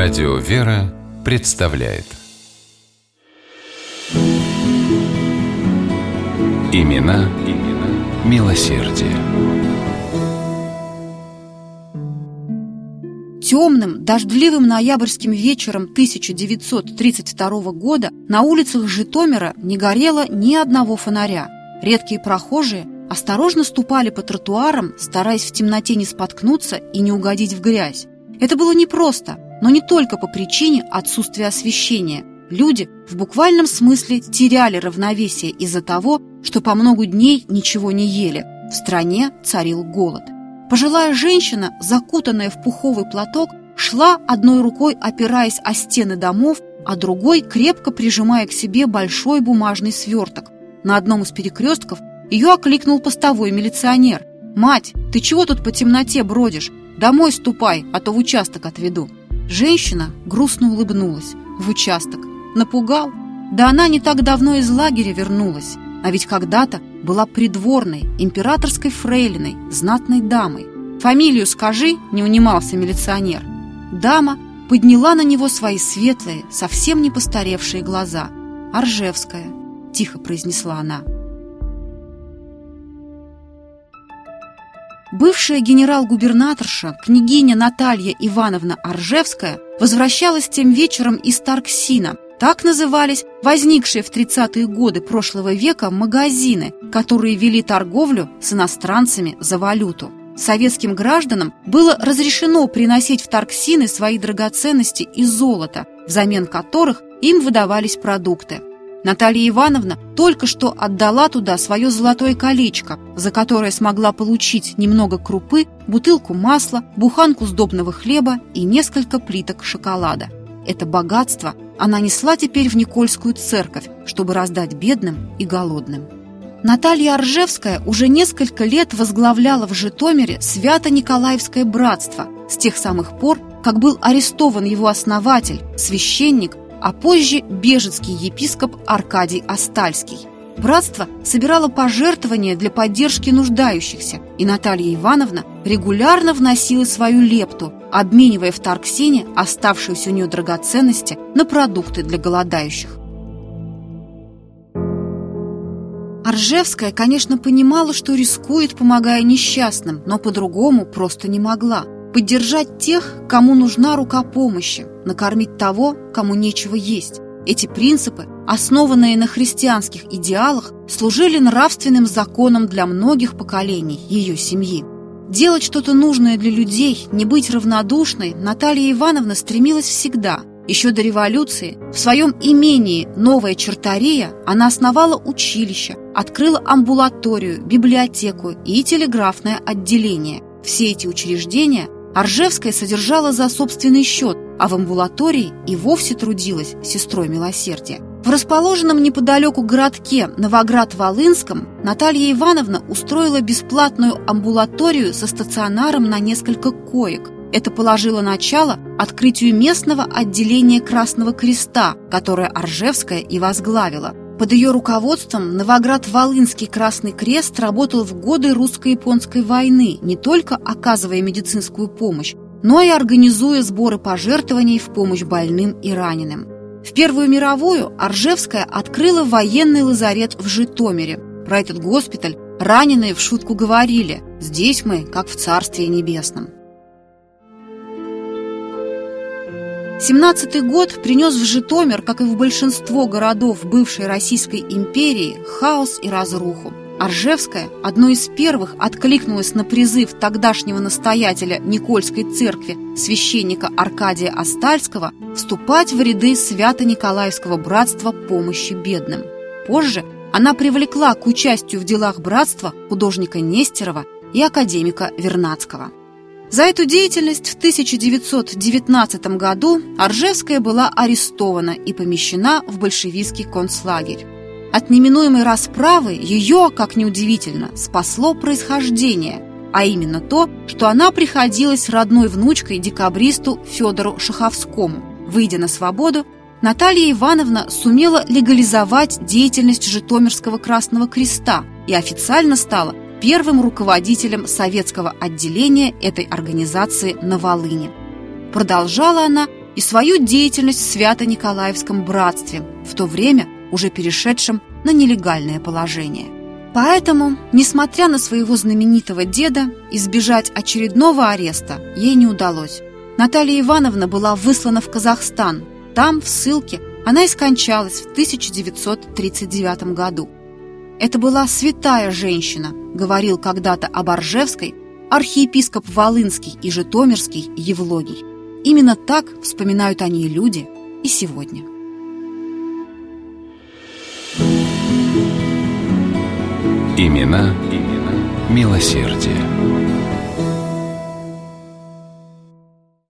Радио «Вера» представляет Имена, имена милосердие. Темным, дождливым ноябрьским вечером 1932 года на улицах Житомира не горело ни одного фонаря. Редкие прохожие осторожно ступали по тротуарам, стараясь в темноте не споткнуться и не угодить в грязь. Это было непросто, но не только по причине отсутствия освещения. Люди в буквальном смысле теряли равновесие из-за того, что по много дней ничего не ели. В стране царил голод. Пожилая женщина, закутанная в пуховый платок, шла одной рукой, опираясь о стены домов, а другой крепко прижимая к себе большой бумажный сверток. На одном из перекрестков ее окликнул постовой милиционер. «Мать, ты чего тут по темноте бродишь? Домой ступай, а то в участок отведу». Женщина грустно улыбнулась. «В участок. Напугал? Да она не так давно из лагеря вернулась. А ведь когда-то была придворной, императорской фрейлиной, знатной дамой. «Фамилию скажи», — не унимался милиционер. Дама подняла на него свои светлые, совсем не постаревшие глаза. «Оржевская», — тихо произнесла она. Бывшая генерал-губернаторша, княгиня Наталья Ивановна Оржевская, возвращалась тем вечером из Тарксина – так назывались возникшие в 30-е годы прошлого века магазины, которые вели торговлю с иностранцами за валюту. Советским гражданам было разрешено приносить в торксины свои драгоценности и золото, взамен которых им выдавались продукты. Наталья Ивановна только что отдала туда свое золотое колечко, за которое смогла получить немного крупы, бутылку масла, буханку сдобного хлеба и несколько плиток шоколада. Это богатство она несла теперь в Никольскую церковь, чтобы раздать бедным и голодным. Наталья Оржевская уже несколько лет возглавляла в Житомире Свято-Николаевское братство с тех самых пор, как был арестован его основатель, священник, а позже бежецкий епископ Аркадий Остальский. Братство собирало пожертвования для поддержки нуждающихся, и Наталья Ивановна регулярно вносила свою лепту, обменивая в Тарксине оставшиеся у нее драгоценности на продукты для голодающих. Аржевская, конечно, понимала, что рискует, помогая несчастным, но по-другому просто не могла. Поддержать тех, кому нужна рука помощи, накормить того, кому нечего есть. Эти принципы, основанные на христианских идеалах, служили нравственным законом для многих поколений ее семьи. Делать что-то нужное для людей, не быть равнодушной, Наталья Ивановна стремилась всегда. Еще до революции в своем имении «Новая Чертория» она основала училище, открыла амбулаторию, библиотеку и телеграфное отделение. Все эти учреждения Оржевская содержала за собственный счет, а в амбулатории и вовсе трудилась сестрой милосердия. В расположенном неподалеку городке Новоград-Волынском Наталья Ивановна устроила бесплатную амбулаторию со стационаром на несколько коек. Это положило начало открытию местного отделения Красного Креста, которое Оржевская и возглавила. Под ее руководством Новоград-Волынский Красный Крест работал в годы русско-японской войны, не только оказывая медицинскую помощь, но и организуя сборы пожертвований в помощь больным и раненым. В Первую мировую Оржевская открыла военный лазарет в Житомире. Про этот госпиталь раненые в шутку говорили «Здесь мы, как в Царстве Небесном». 17-й год принес в Житомир, как и в большинство городов бывшей Российской империи, хаос и разруху. Оржевская, одной из первых, откликнулась на призыв тогдашнего настоятеля Никольской церкви, священника Аркадия Остальского, вступать в ряды Свято-Николаевского братства помощи бедным. Позже она привлекла к участию в делах братства художника Нестерова и академика Вернадского. За эту деятельность в 1919 году Оржевская была арестована и помещена в большевистский концлагерь. От неминуемой расправы ее, как неудивительно, спасло происхождение, а именно то, что она приходилась родной внучкой декабристу Федору Шаховскому. Выйдя на свободу, Наталья Ивановна сумела легализовать деятельность Житомирского Красного Креста и официально стала первым руководителем советского отделения этой организации на Волыне. Продолжала она и свою деятельность в Свято-Николаевском братстве, в то время уже перешедшем на нелегальное положение. Поэтому, несмотря на своего знаменитого деда, избежать очередного ареста ей не удалось. Наталья Ивановна была выслана в Казахстан. Там, в ссылке, она и скончалась в 1939 году. Это была святая женщина, говорил когда-то об Оржевской архиепископ Волынский и Житомирский Евлогий. Именно так вспоминают о ней люди и сегодня. Имена, имена милосердие.